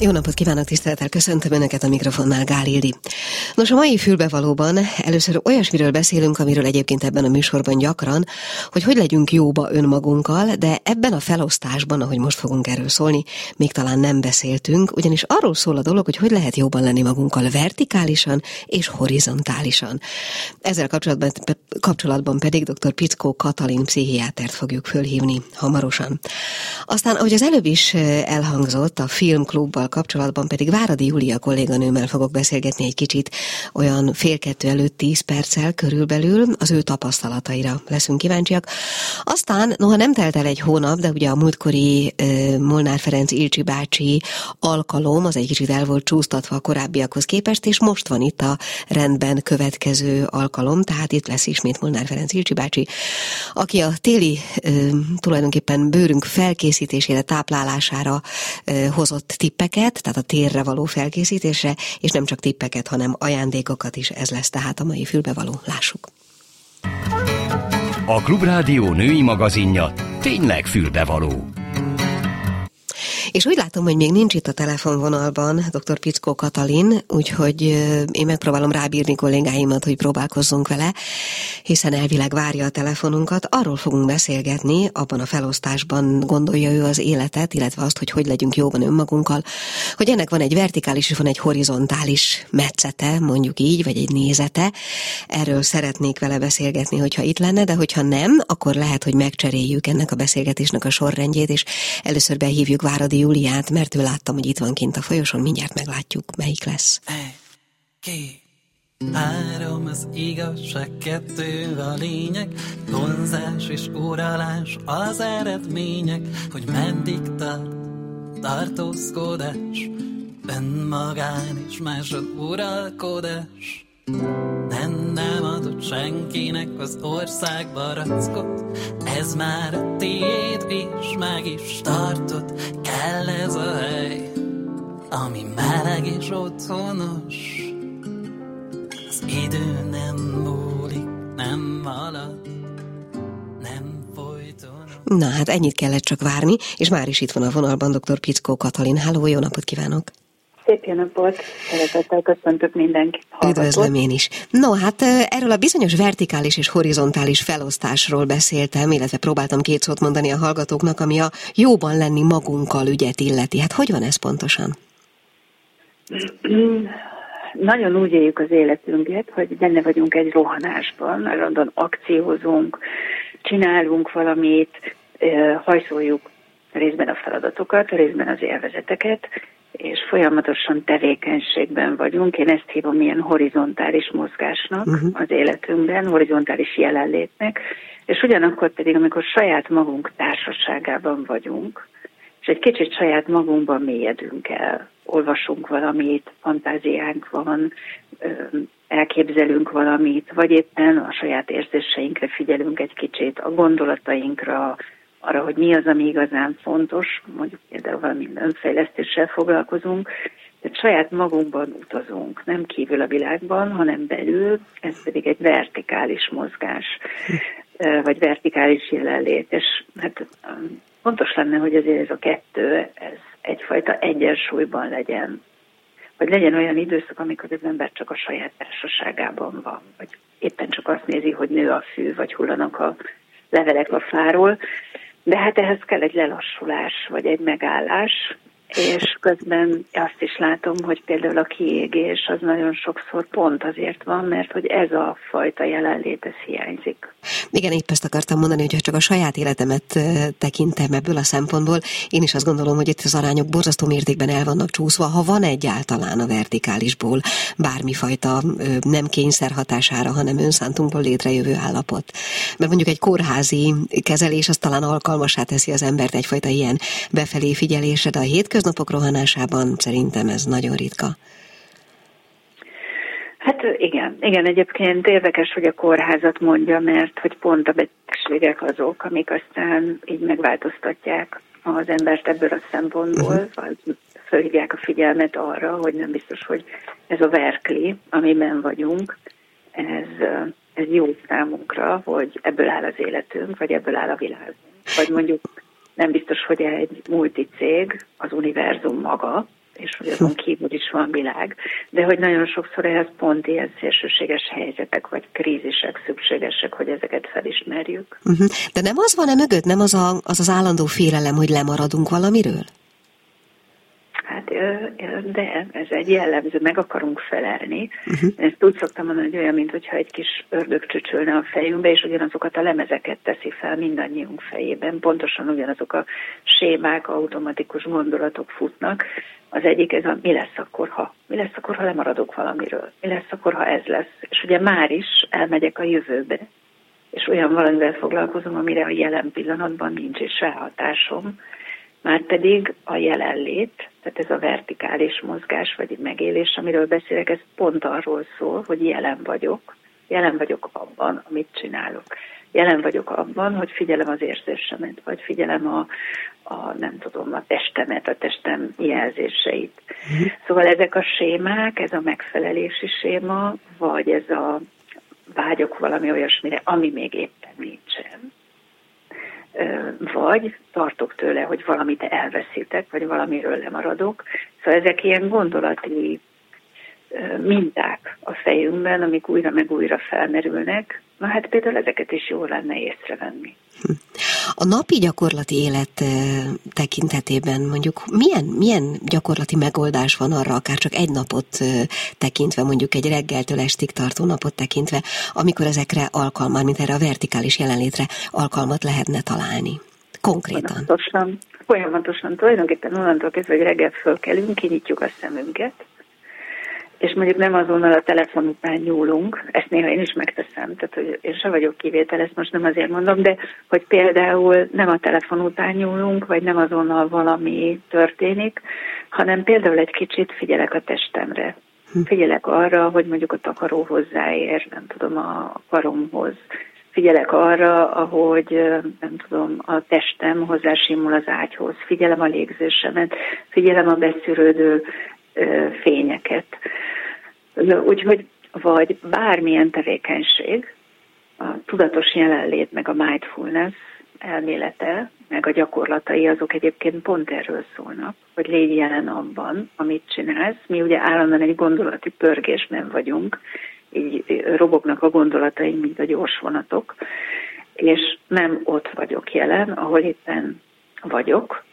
Jó napot kívánok, tisztelettel köszöntöm Önöket a mikrofonnál, Gál Ildi. Nos, a mai fülbevalóban először olyasmiről beszélünk, amiről egyébként ebben a műsorban gyakran, hogy hogy legyünk jóba önmagunkkal, de ebben a felosztásban, ahogy most fogunk erről szólni, még talán nem beszéltünk, ugyanis arról szól a dolog, hogy hogy lehet jóban lenni magunkkal vertikálisan és horizontálisan. Ezzel kapcsolatban, kapcsolatban pedig dr. Pickó Katalin pszichiátert fogjuk fölhívni hamarosan. Aztán, ahogy az előbb is elhangzott, a filmklubbal kapcsolatban pedig Váradi Júlia kolléganőmmel fogok beszélgetni egy kicsit, olyan fél kettő előtt tíz perccel körülbelül, az ő tapasztalataira leszünk kíváncsiak. Aztán, noha nem telt el egy hónap, de ugye a múltkori Molnár Ferenc Ilcsi bácsi alkalom, az egy kicsit el volt csúsztatva a korábbiakhoz képest, és most van itt a rendben következő alkalom, tehát itt lesz ismét Molnár Ferenc Ilcsi bácsi, aki a téli tulajdonképpen bőrünk felkészítésére, táplálására hozott tippeket, tippeket, tehát a térre való felkészítésre, és nem csak tippeket, hanem ajándékokat is ez lesz tehát a mai fülbevaló. Lássuk! A Klubrádió női magazinja tényleg fülbevaló. És úgy látom, hogy még nincs itt a telefonvonalban dr. Pickó Katalin, úgyhogy én megpróbálom rábírni kollégáimat, hogy próbálkozzunk vele, hiszen elvileg várja a telefonunkat. Arról fogunk beszélgetni, abban a felosztásban gondolja ő az életet, illetve azt, hogy hogy legyünk jóban önmagunkkal, hogy ennek van egy vertikális és van egy horizontális metszete, mondjuk így, vagy egy nézete. Erről szeretnék vele beszélgetni, hogyha itt lenne, de hogyha nem, akkor lehet, hogy megcseréljük ennek a beszélgetésnek a sorrendjét, és először behívjuk Váradi Júliát, mert ő láttam, hogy itt van kint a folyoson, mindjárt meglátjuk, melyik lesz. Három az igazság, kettő a lényeg, vonzás és uralás az eredmények, hogy meddig tart tartózkodás, önmagán és másod uralkodás. Nem, nem adott senkinek az ország barackot, ez már a tiéd is, meg is tartott, kell ez a hely, ami meleg és otthonos. Az idő nem múlik, nem halad, nem folytonos. Na hát ennyit kellett csak várni, és már is itt van a vonalban dr. Pickó Katalin. Háló, jó napot kívánok! Szép jó napot, szeretettel köszöntök mindenkit. hallgatót. Üdvözlöm én is. No, hát erről a bizonyos vertikális és horizontális felosztásról beszéltem, illetve próbáltam két szót mondani a hallgatóknak, ami a jóban lenni magunkkal ügyet illeti. Hát hogy van ez pontosan? Nagyon úgy éljük az életünket, hogy benne vagyunk egy rohanásban, állandóan akciózunk, csinálunk valamit, hajszoljuk részben a feladatokat, részben az élvezeteket, és folyamatosan tevékenységben vagyunk. Én ezt hívom ilyen horizontális mozgásnak Mhm. az életünkben, horizontális jelenlétnek, és ugyanakkor pedig, amikor saját magunk társaságában vagyunk, és egy kicsit saját magunkban mélyedünk el, olvasunk valamit, fantáziánk van, elképzelünk valamit, vagy éppen a saját érzéseinkre figyelünk egy kicsit, a gondolatainkra, arra, hogy mi az, ami igazán fontos, mondjuk például valami önfejlesztéssel foglalkozunk, tehát saját magunkban utazunk, nem kívül a világban, hanem belül, ez pedig egy vertikális mozgás, vagy vertikális jelenlét, és hát fontos lenne, hogy azért ez a kettő, ez egyfajta egyensúlyban legyen, hogy legyen olyan időszak, amikor az ember csak a saját társaságában van, vagy éppen csak azt nézi, hogy nő a fű, vagy hullanak a levelek a fáról, de hát ehhez kell egy lelassulás, vagy egy megállás, és közben azt is látom, hogy például a kiégés az nagyon sokszor pont azért van, mert hogy ez a fajta jelenlét, ez hiányzik. Igen, épp ezt akartam mondani, hogy ha csak a saját életemet tekintem ebből a szempontból, én is azt gondolom, hogy itt az arányok borzasztó mértékben el vannak csúszva, ha van egyáltalán a vertikálisból bármifajta nem kényszer hatására, hanem önszántunkból létrejövő állapot. Mert mondjuk egy kórházi kezelés az talán alkalmasá teszi az embert egyfajta ilyen befelé figyelésre, de a hétköznapok rohanásában szerintem ez nagyon ritka. Hát igen, igen, egyébként érdekes, hogy a kórházat mondja, mert hogy pont a betegségek azok, amik aztán így megváltoztatják az embert ebből a szempontból, uh-huh. vagy fölhívják a figyelmet arra, hogy nem biztos, hogy ez a verkli, amiben vagyunk, ez, ez jó számunkra, hogy ebből áll az életünk, vagy ebből áll a világ. Vagy mondjuk nem biztos, hogy egy multicég, az univerzum maga, és hogy azon kívül is van világ, de hogy nagyon sokszor ehhez pont ilyen szélsőséges helyzetek vagy krízisek szükségesek, hogy ezeket felismerjük. Uh-huh. De nem az van-e mögött, nem az, a, az az állandó félelem, hogy lemaradunk valamiről? Hát de ez egy jellemző, meg akarunk felelni. Uh-huh. Ezt úgy szoktam mondani, hogy olyan, mintha egy kis ördög csücsülne a fejünkbe, és ugyanazokat a lemezeket teszi fel mindannyiunk fejében. Pontosan ugyanazok a sémák, automatikus gondolatok futnak. Az egyik ez a mi lesz akkor, ha? Mi lesz akkor, ha lemaradok valamiről? Mi lesz akkor, ha ez lesz? És ugye már is elmegyek a jövőbe, és olyan valamivel foglalkozom, amire a jelen pillanatban nincs is ráhatásom már pedig a jelenlét, tehát ez a vertikális mozgás vagy megélés, amiről beszélek, ez pont arról szól, hogy jelen vagyok, jelen vagyok abban, amit csinálok. Jelen vagyok abban, hogy figyelem az érzésemet, vagy figyelem a, a nem tudom, a testemet, a testem jelzéseit. Szóval ezek a sémák, ez a megfelelési séma, vagy ez a vágyok valami olyasmire, ami még éppen nincsen, vagy tartok tőle, hogy valamit elveszítek, vagy valamiről lemaradok. Szóval ezek ilyen gondolati minták a fejünkben, amik újra meg újra felmerülnek. Na hát például ezeket is jó lenne észrevenni. A napi gyakorlati élet tekintetében mondjuk milyen, milyen gyakorlati megoldás van arra, akár csak egy napot tekintve, mondjuk egy reggeltől estig tartó napot tekintve, amikor ezekre alkalmat, mint erre a vertikális jelenlétre alkalmat lehetne találni? Konkrétan. Folyamatosan, folyamatosan tulajdonképpen onnantól kezdve, hogy reggel fölkelünk, kinyitjuk a szemünket, és mondjuk nem azonnal a telefon után nyúlunk, ezt néha én is megteszem, tehát hogy én sem vagyok kivétel, ezt most nem azért mondom, de hogy például nem a telefon után nyúlunk, vagy nem azonnal valami történik, hanem például egy kicsit figyelek a testemre. Hm. Figyelek arra, hogy mondjuk a takaró hozzáér, nem tudom, a karomhoz. Figyelek arra, ahogy, nem tudom, a testem hozzásimul az ágyhoz. Figyelem a légzésemet, figyelem a beszűrődő fényeket. Úgyhogy vagy bármilyen tevékenység, a tudatos jelenlét, meg a mindfulness elmélete, meg a gyakorlatai, azok egyébként pont erről szólnak, hogy légy jelen abban, amit csinálsz. Mi ugye állandóan egy gondolati pörgésben vagyunk, így robognak a gondolataink, mint a gyors vonatok, és nem ott vagyok jelen, ahol éppen vagyok,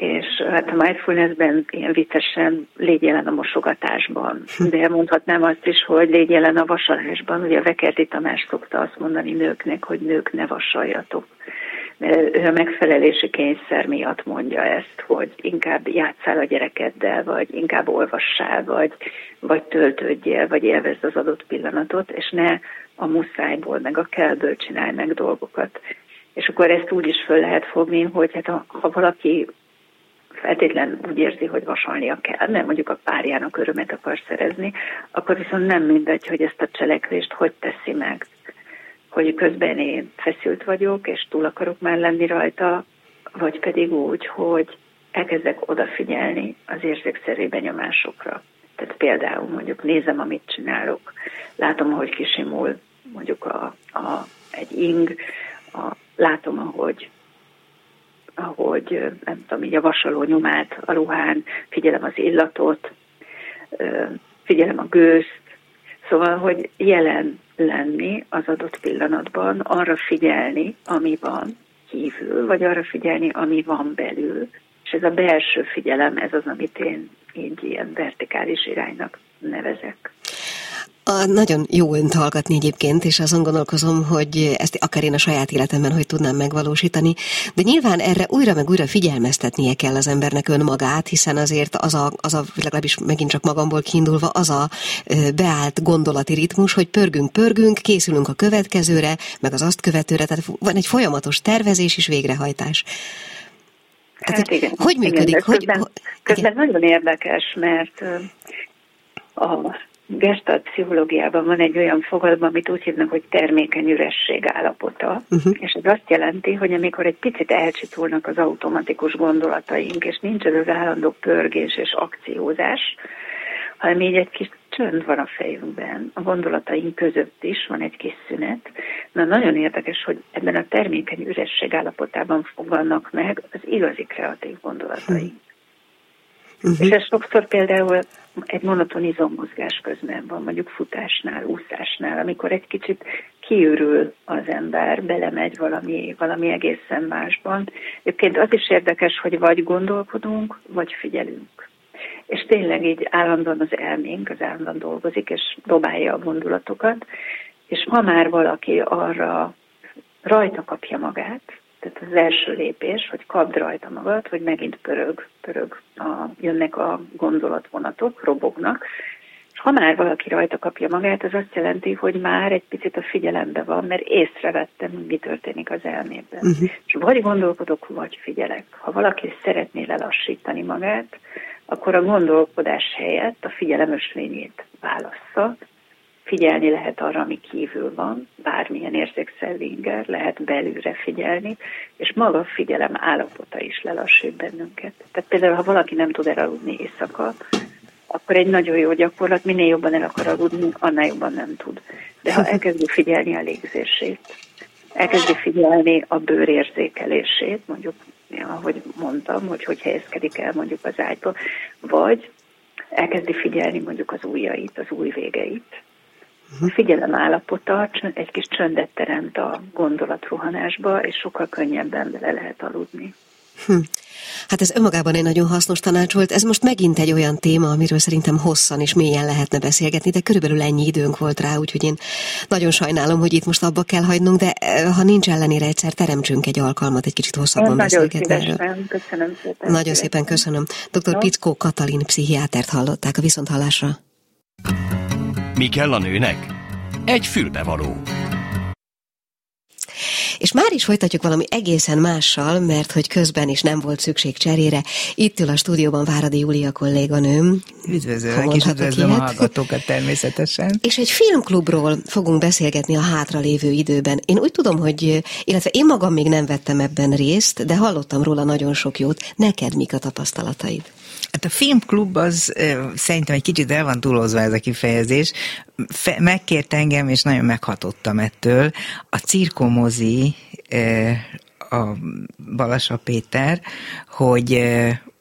és hát a mindfulnessben ilyen viccesen légy jelen a mosogatásban, de mondhatnám azt is, hogy légy jelen a vasalásban. Ugye a Vekerti Tamás szokta azt mondani nőknek, hogy nők ne vasaljatok. Mert ő a megfelelési kényszer miatt mondja ezt, hogy inkább játszál a gyerekeddel, vagy inkább olvassál, vagy, vagy töltődjél, vagy élvezd az adott pillanatot, és ne a muszájból, meg a kellből csinálj meg dolgokat. És akkor ezt úgy is föl lehet fogni, hogy hát ha, ha valaki feltétlen úgy érzi, hogy vasalnia kell, mert mondjuk a párjának örömet akar szerezni, akkor viszont nem mindegy, hogy ezt a cselekvést hogy teszi meg. Hogy közben én feszült vagyok, és túl akarok már lenni rajta, vagy pedig úgy, hogy elkezdek odafigyelni az érzékszerű benyomásokra. Tehát például mondjuk nézem, amit csinálok, látom, ahogy kisimul mondjuk a, a, egy ing, a, látom, ahogy ahogy nem tudom, így a vasaló nyomát a ruhán, figyelem az illatot, figyelem a gőzt, szóval, hogy jelen lenni az adott pillanatban, arra figyelni, ami van kívül, vagy arra figyelni, ami van belül. És ez a belső figyelem, ez az, amit én így ilyen vertikális iránynak nevezek. A, nagyon jó önt hallgatni egyébként, és azon gondolkozom, hogy ezt akár én a saját életemben hogy tudnám megvalósítani, de nyilván erre újra meg újra figyelmeztetnie kell az embernek önmagát, hiszen azért az a, az a legalábbis megint csak magamból kiindulva, az a beállt gondolati ritmus, hogy pörgünk, pörgünk, készülünk a következőre, meg az azt követőre, tehát van egy folyamatos tervezés és végrehajtás. Tehát, hát igen, hogy működik? Igen, közben, hogy, közben igen. nagyon érdekes, mert a gestalt pszichológiában van egy olyan fogalom, amit úgy hívnak, hogy termékeny üresség állapota, uh-huh. és ez azt jelenti, hogy amikor egy picit elcsitulnak az automatikus gondolataink, és nincs ez az állandó pörgés és akciózás, hanem így egy kis csönd van a fejünkben, a gondolataink között is van egy kis szünet. Na nagyon érdekes, hogy ebben a termékeny üresség állapotában fogalnak meg az igazi kreatív gondolataink. Uh-huh. És ez sokszor például egy monoton izommozgás közben van, mondjuk futásnál, úszásnál, amikor egy kicsit kiürül az ember, belemegy valami, valami egészen másban. Egyébként az is érdekes, hogy vagy gondolkodunk, vagy figyelünk. És tényleg így állandóan az elménk, az állandóan dolgozik, és dobálja a gondolatokat, és ha már valaki arra rajta kapja magát, tehát az első lépés, hogy kapd rajta magad, hogy megint pörög, pörög, a, jönnek a gondolatvonatok, robognak, és ha már valaki rajta kapja magát, az azt jelenti, hogy már egy picit a figyelembe van, mert észrevettem, hogy mi történik az elmében. Uh-huh. És vagy gondolkodok, vagy figyelek. Ha valaki szeretné lelassítani magát, akkor a gondolkodás helyett a figyelem ösvényét válassza, figyelni lehet arra, ami kívül van, bármilyen érzékszellinger, lehet belülre figyelni, és maga figyelem állapota is lelassít bennünket. Tehát például, ha valaki nem tud elaludni éjszaka, akkor egy nagyon jó gyakorlat, minél jobban el akar aludni, annál jobban nem tud. De ha elkezdi figyelni a légzését, elkezdi figyelni a bőr érzékelését, mondjuk, ahogy mondtam, hogy hogy helyezkedik el mondjuk az ágyba, vagy elkezdi figyelni mondjuk az ujjait, az új végeit, a figyelem állapota egy kis csöndet teremt a gondolatrohanásba, és sokkal könnyebben bele lehet aludni. Hm. Hát ez önmagában egy nagyon hasznos tanács volt. Ez most megint egy olyan téma, amiről szerintem hosszan és mélyen lehetne beszélgetni, de körülbelül ennyi időnk volt rá, úgyhogy én nagyon sajnálom, hogy itt most abba kell hagynunk, de eh, ha nincs ellenére egyszer teremtsünk egy alkalmat, egy kicsit hosszabban beszélgetni erről. Köszönöm szépen. Nagyon szépen köszönöm. Dr. Pickó Katalin pszichiátert hallották a viszonthallásra. Mi kell a nőnek? Egy fülbevaló. És már is folytatjuk valami egészen mással, mert hogy közben is nem volt szükség cserére. Itt ül a stúdióban Váradi Júlia kolléganőm. Üdvözlök, és üdvözlöm ilyet. a hallgatókat természetesen. És egy filmklubról fogunk beszélgetni a hátralévő időben. Én úgy tudom, hogy, illetve én magam még nem vettem ebben részt, de hallottam róla nagyon sok jót. Neked mik a tapasztalataid? Hát a filmklub az szerintem egy kicsit el van túlozva ez a kifejezés. Fe, megkért engem, és nagyon meghatottam ettől. A cirkomozi, a Balasa Péter, hogy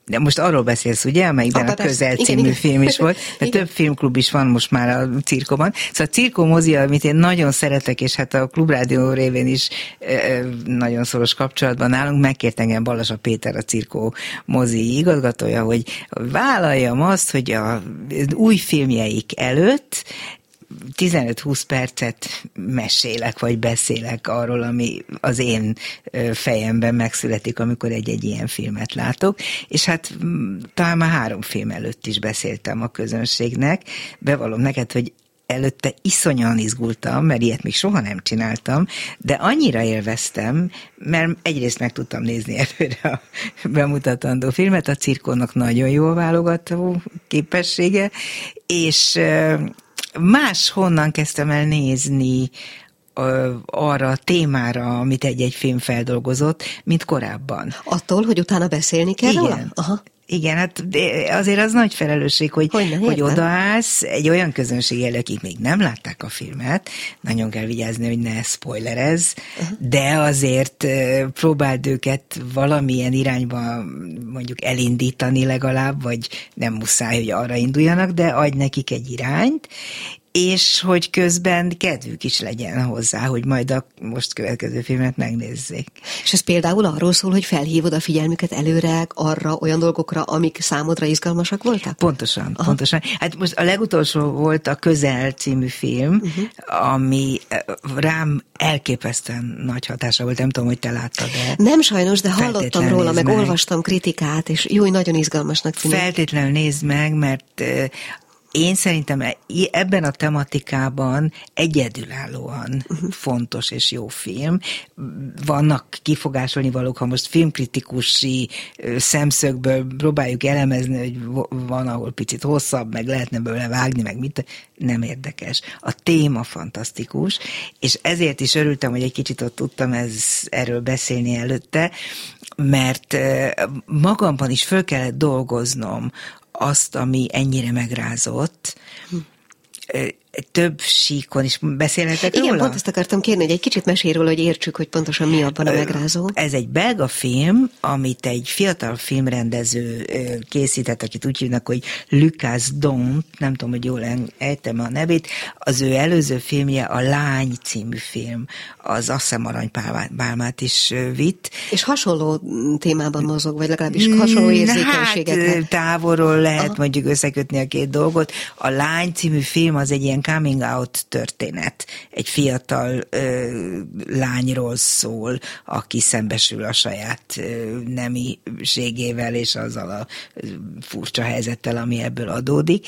de most arról beszélsz, ugye, amelyikben a, a Közel című igen, film is volt, de több filmklub is van most már a cirkóban. Szóval a cirkó mozi, amit én nagyon szeretek, és hát a klubrádió révén is e, nagyon szoros kapcsolatban állunk, megkért engem Balasa Péter, a cirkó mozi igazgatója, hogy vállaljam azt, hogy a új filmjeik előtt 15-20 percet mesélek, vagy beszélek arról, ami az én fejemben megszületik, amikor egy-egy ilyen filmet látok, és hát talán már három film előtt is beszéltem a közönségnek. Bevallom neked, hogy előtte iszonyan izgultam, mert ilyet még soha nem csináltam, de annyira élveztem, mert egyrészt meg tudtam nézni előre a bemutatandó filmet, a cirkónak nagyon jó válogató képessége, és más honnan kezdtem el nézni arra a témára, amit egy-egy film feldolgozott, mint korábban. Attól, hogy utána beszélni kell Igen. róla? Aha. Igen, hát azért az nagy felelősség, hogy, Hogyne, hogy odaállsz egy olyan közönség elő, akik még nem látták a filmet, nagyon kell vigyázni, hogy ne spoilerez, uh-huh. de azért próbáld őket valamilyen irányba mondjuk elindítani legalább, vagy nem muszáj, hogy arra induljanak, de adj nekik egy irányt, és hogy közben kedvük is legyen hozzá, hogy majd a most következő filmet megnézzék. És ez például arról szól, hogy felhívod a figyelmüket előre arra olyan dolgokra, amik számodra izgalmasak voltak? Pontosan, Aha. pontosan. Hát most a legutolsó volt a Közel című film, uh-huh. ami eh, rám elképesztően nagy hatása volt, nem tudom, hogy te láttad-e. Nem sajnos, de hallottam róla, meg, meg olvastam kritikát, és jó, nagyon izgalmasnak tűnik. Feltétlenül nézd meg, mert eh, én szerintem e- ebben a tematikában egyedülállóan uh-huh. fontos és jó film. Vannak kifogásolni valók, ha most filmkritikusi szemszögből próbáljuk elemezni, hogy van, ahol picit hosszabb, meg lehetne belőle vágni, meg mit, nem érdekes. A téma fantasztikus, és ezért is örültem, hogy egy kicsit ott tudtam ez, erről beszélni előtte, mert magamban is föl kellett dolgoznom azt, ami ennyire megrázott, több síkon is beszélhetek Igen, róla? pont ezt akartam kérni, hogy egy kicsit mesél róla, hogy értsük, hogy pontosan mi abban a megrázó. Ez egy belga film, amit egy fiatal filmrendező készített, akit úgy hívnak, hogy Lucas Dont, nem tudom, hogy jól ejtem a nevét, az ő előző filmje a Lány című film, az azt hiszem Aranypálmát is vitt. És hasonló témában mozog, vagy legalábbis hasonló érzékenységekre. Hát távolról lehet Aha. mondjuk összekötni a két dolgot. A Lány című film az egy ilyen coming out történet. Egy fiatal ö, lányról szól, aki szembesül a saját ö, nemiségével és azzal a furcsa helyzettel, ami ebből adódik.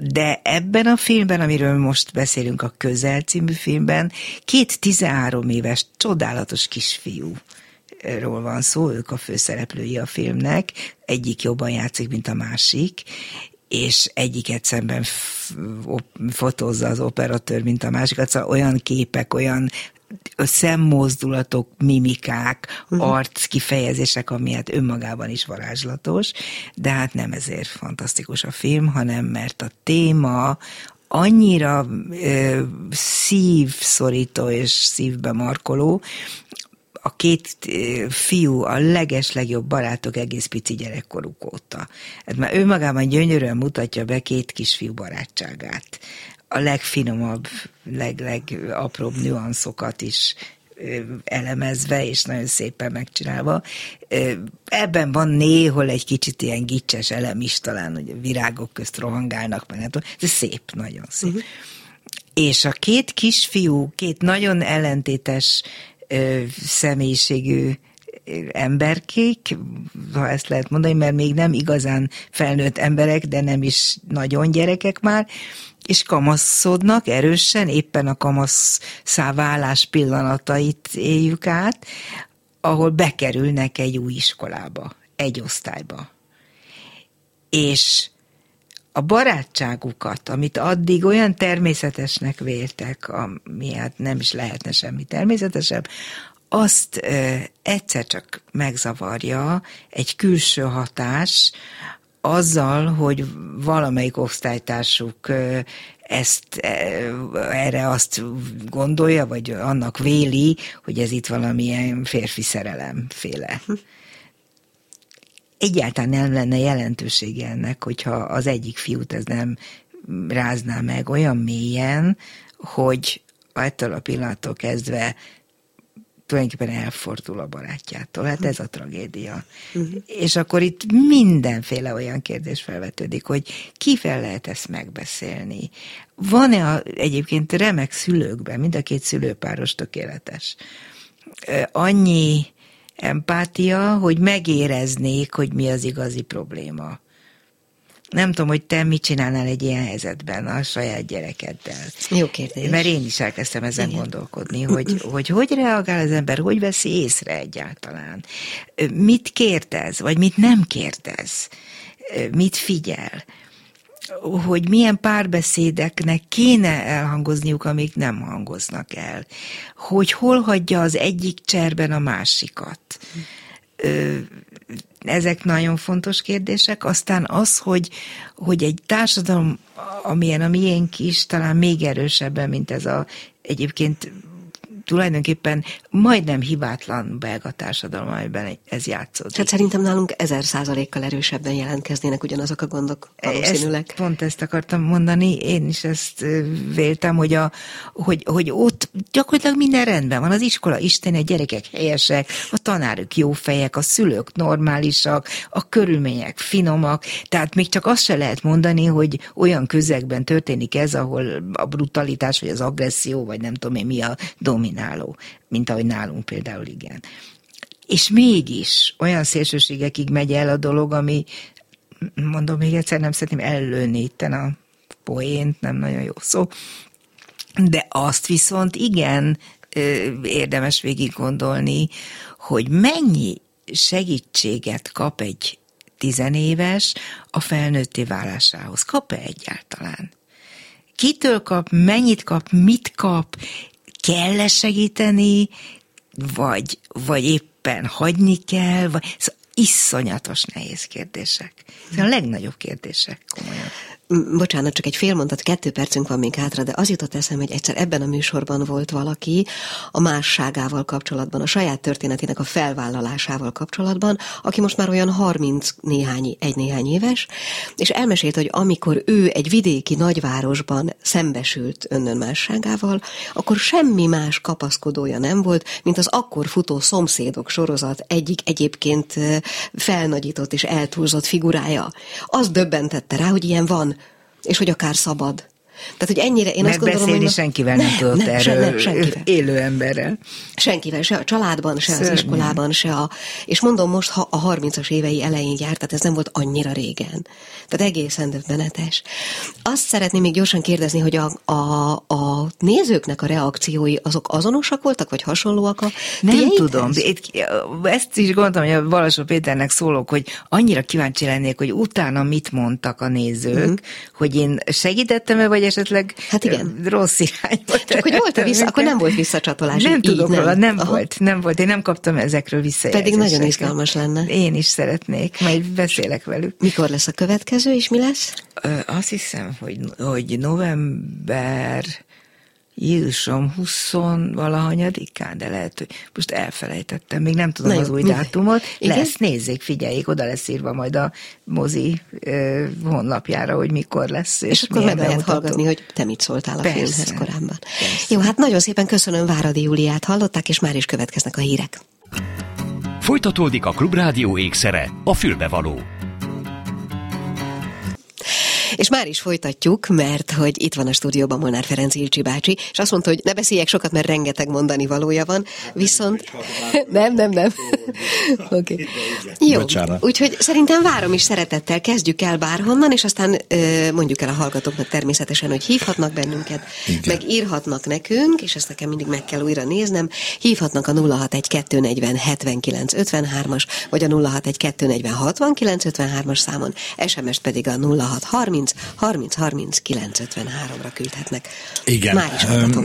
De ebben a filmben, amiről most beszélünk, a Közel című filmben, két 13 éves csodálatos kisfiú ról van szó, ők a főszereplői a filmnek, egyik jobban játszik, mint a másik, és egyiket szemben fotózza az operatőr, mint a másikat, szóval olyan képek, olyan szemmozdulatok, mimikák, uh-huh. arc kifejezések, ami hát önmagában is varázslatos, de hát nem ezért fantasztikus a film, hanem mert a téma annyira ö, szívszorító és szívbe markoló, a két fiú a leges legjobb barátok egész pici gyerekkoruk óta. Ez már ő magában gyönyörűen mutatja be két kisfiú barátságát. A legfinomabb, leg, legapróbb nüanszokat is elemezve, és nagyon szépen megcsinálva. Ebben van néhol egy kicsit ilyen gicses elem is talán, hogy virágok közt rohangálnak, meg nem ez szép, nagyon szép. Uh-huh. És a két kisfiú, két nagyon ellentétes személyiségű emberkék, ha ezt lehet mondani, mert még nem igazán felnőtt emberek, de nem is nagyon gyerekek már, és kamaszodnak erősen, éppen a kamasz válás pillanatait éljük át, ahol bekerülnek egy új iskolába, egy osztályba. És a barátságukat, amit addig olyan természetesnek véltek, ami hát nem is lehetne semmi természetesebb, azt ö, egyszer csak megzavarja egy külső hatás, azzal, hogy valamelyik osztálytársuk ezt erre azt gondolja, vagy annak véli, hogy ez itt valamilyen férfi szerelem féle egyáltalán nem lenne jelentősége ennek, hogyha az egyik fiút ez nem rázná meg olyan mélyen, hogy ettől a pillanattól kezdve tulajdonképpen elfordul a barátjától. Hát ez a tragédia. Uh-huh. És akkor itt mindenféle olyan kérdés felvetődik, hogy kivel lehet ezt megbeszélni. Van-e a, egyébként remek szülőkben, mind a két szülőpáros tökéletes, annyi empátia, hogy megéreznék, hogy mi az igazi probléma. Nem tudom, hogy te mit csinálnál egy ilyen helyzetben a saját gyerekeddel. Jó kérdés. Mert én is elkezdtem ezen Igen. gondolkodni, hogy, hogy hogy reagál az ember, hogy veszi észre egyáltalán. Mit kérdez, vagy mit nem kérdez, mit figyel hogy milyen párbeszédeknek kéne elhangozniuk, amik nem hangoznak el. Hogy hol hagyja az egyik cserben a másikat. Ezek nagyon fontos kérdések. Aztán az, hogy, hogy egy társadalom, amilyen a miénk is, talán még erősebben, mint ez a egyébként tulajdonképpen majdnem hibátlan belga társadalom, amiben ez játszódik. Hát szerintem nálunk ezer százalékkal erősebben jelentkeznének ugyanazok a gondok valószínűleg. Ezt, pont ezt akartam mondani, én is ezt véltem, hogy, a, hogy, hogy ott gyakorlatilag minden rendben van. Az iskola Isten, a gyerekek helyesek, a tanárok jó fejek, a szülők normálisak, a körülmények finomak, tehát még csak azt se lehet mondani, hogy olyan közegben történik ez, ahol a brutalitás, vagy az agresszió, vagy nem tudom én mi a domin domináló, mint ahogy nálunk például igen. És mégis olyan szélsőségekig megy el a dolog, ami, mondom még egyszer, nem szeretném ellőni itten a poént, nem nagyon jó szó, de azt viszont igen érdemes végig gondolni, hogy mennyi segítséget kap egy tizenéves a felnőtté válásához. Kap-e egyáltalán? Kitől kap, mennyit kap, mit kap, kell -e segíteni, vagy, vagy éppen hagyni kell, vagy szóval iszonyatos nehéz kérdések. Ez a legnagyobb kérdések, komolyan. Bocsánat, csak egy fél mondat, kettő percünk van még hátra, de az jutott eszem, hogy egyszer ebben a műsorban volt valaki a másságával kapcsolatban, a saját történetének a felvállalásával kapcsolatban, aki most már olyan 30 néhány, egy néhány éves, és elmesélt, hogy amikor ő egy vidéki nagyvárosban szembesült önnön másságával, akkor semmi más kapaszkodója nem volt, mint az akkor futó szomszédok sorozat egyik egyébként felnagyított és eltúlzott figurája. Az döbbentette rá, hogy ilyen van, és hogy akár szabad. Tehát, hogy ennyire én Mert azt gondolom, beszélni hogy... senkivel nem, nem tudott nem, erről, nem, senkivel. élő emberrel. Senkivel, se a családban, se Szörnyen. az iskolában, se a... És mondom most, ha a 30-as évei elején járt, tehát ez nem volt annyira régen. Tehát egészen döbbenetes. Azt szeretném még gyorsan kérdezni, hogy a, a, a nézőknek a reakciói azok azonosak voltak, vagy hasonlóak a Nem tiédhez? tudom. Ezt is gondoltam, hogy a Valasó Péternek szólok, hogy annyira kíváncsi lennék, hogy utána mit mondtak a nézők, mm. hogy én segítettem-e, vagy esetleg hát igen. rossz irányba. Csak hogy volt-e vissza, akkor nem volt visszacsatolás. Nem így, tudok nem. róla, nem Aha. volt, nem volt. Én nem kaptam ezekről visszajelzéseket. Pedig nagyon izgalmas lenne. Én is szeretnék, majd beszélek velük. Mikor lesz a következő, és mi lesz? Azt hiszem, hogy, hogy november Jézusom 20 valahanyadikán, de lehet, hogy most elfelejtettem, még nem tudom Na az új mindegy. dátumot. Igen? Lesz, nézzék, figyeljék, oda lesz írva majd a mozi uh, honlapjára, hogy mikor lesz. És, és akkor meg lehet hallgatni, hogy te mit szóltál a Persze. filmhez korábban. Persze. Jó, hát nagyon szépen köszönöm Váradi Júliát, hallották, és már is következnek a hírek. Folytatódik a Klubrádió ékszere, a fülbevaló. És már is folytatjuk, mert hogy itt van a stúdióban Molnár Ferenc Ilcsi bácsi, és azt mondta, hogy ne beszéljek sokat, mert rengeteg mondani valója van, viszont... nem, nem, nem. Oké. Okay. Jó, úgyhogy szerintem várom is szeretettel, kezdjük el bárhonnan, és aztán mondjuk el a hallgatóknak természetesen, hogy hívhatnak bennünket, Igen. meg írhatnak nekünk, és ezt nekem mindig meg kell újra néznem, hívhatnak a 061 79 53-as, vagy a 061 69 53-as számon, SMS pedig a 0630 30 30 30 953-ra küldhetnek. Igen. Már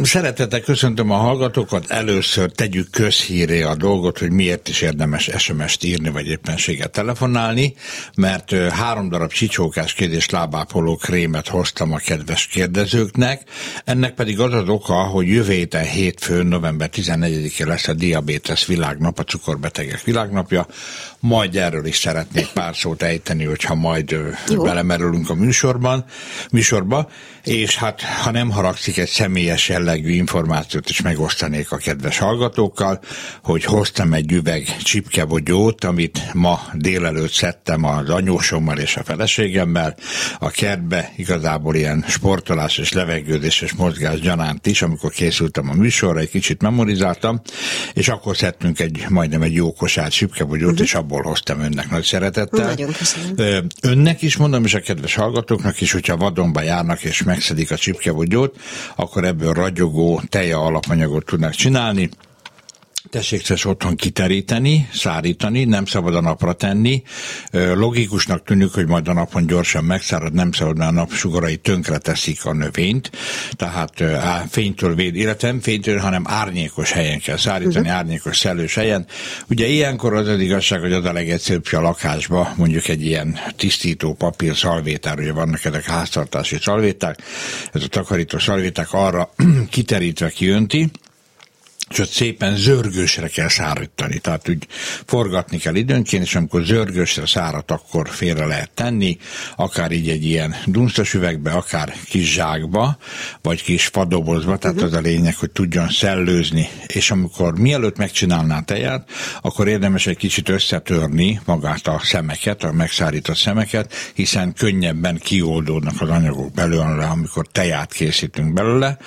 is Szeretettel köszöntöm a hallgatókat. Először tegyük közhíré a dolgot, hogy miért is érdemes SMS-t írni, vagy éppenséget telefonálni, mert három darab csicsókás kérdés lábápoló krémet hoztam a kedves kérdezőknek. Ennek pedig az az oka, hogy jövő héten hétfőn, november 14-én lesz a diabétesz világnap, a cukorbetegek világnapja. Majd erről is szeretnék pár szót ejteni, hogyha majd Jó. belemerülünk a műsor műsorban, műsorba, és hát ha nem haragszik egy személyes jellegű információt is megosztanék a kedves hallgatókkal, hogy hoztam egy üveg csipkebogyót, amit ma délelőtt szedtem az anyósommal és a feleségemmel a kertbe, igazából ilyen sportolás és levegődés és mozgás gyanánt is, amikor készültem a műsorra, egy kicsit memorizáltam, és akkor szedtünk egy majdnem egy jó kosát csipkebogyót, uh-huh. és abból hoztam önnek nagy szeretettel. Nagyon köszönöm. Önnek is mondom, és a kedves hallgatóknak is, hogyha vadonba járnak és megszedik a csipkebogyót, akkor ebből ragyogó teja alapanyagot tudnak csinálni, tessék ezt otthon kiteríteni, szárítani, nem szabad a napra tenni. Logikusnak tűnik, hogy majd a napon gyorsan megszárad, nem szabad, mert a napsugarai tönkre teszik a növényt, tehát á, fénytől véd, illetve nem fénytől, hanem árnyékos helyen kell szárítani, uh-huh. árnyékos szellős helyen. Ugye ilyenkor az az igazság, hogy az a legegyszerűbb, a lakásba mondjuk egy ilyen tisztító papír szalvétár, ugye vannak ezek háztartási szalvéták, ez a takarító szalvéták arra kiterítve kijönti, ott szépen zörgősre kell szárítani. Tehát úgy forgatni kell időnként, és amikor zörgősre szárat, akkor félre lehet tenni, akár így egy ilyen dunsztos üvegbe, akár kis zsákba, vagy kis fadobozba, tehát uh-huh. az a lényeg, hogy tudjon szellőzni, és amikor mielőtt megcsinálná a teját, akkor érdemes egy kicsit összetörni magát a szemeket, a megszárított szemeket, hiszen könnyebben kioldódnak az anyagok belőle, amikor teját készítünk belőle.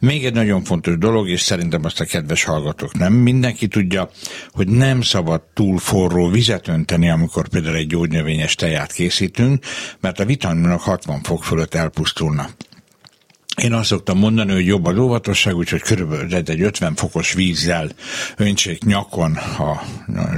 Még egy nagyon fontos dolog, és szerintem azt a kedves hallgatók nem mindenki tudja, hogy nem szabad túl forró vizet önteni, amikor például egy gyógynövényes teját készítünk, mert a vitaminok 60 fok fölött elpusztulnak én azt szoktam mondani, hogy jobb az óvatosság, úgyhogy körülbelül egy 50 fokos vízzel öntsék nyakon a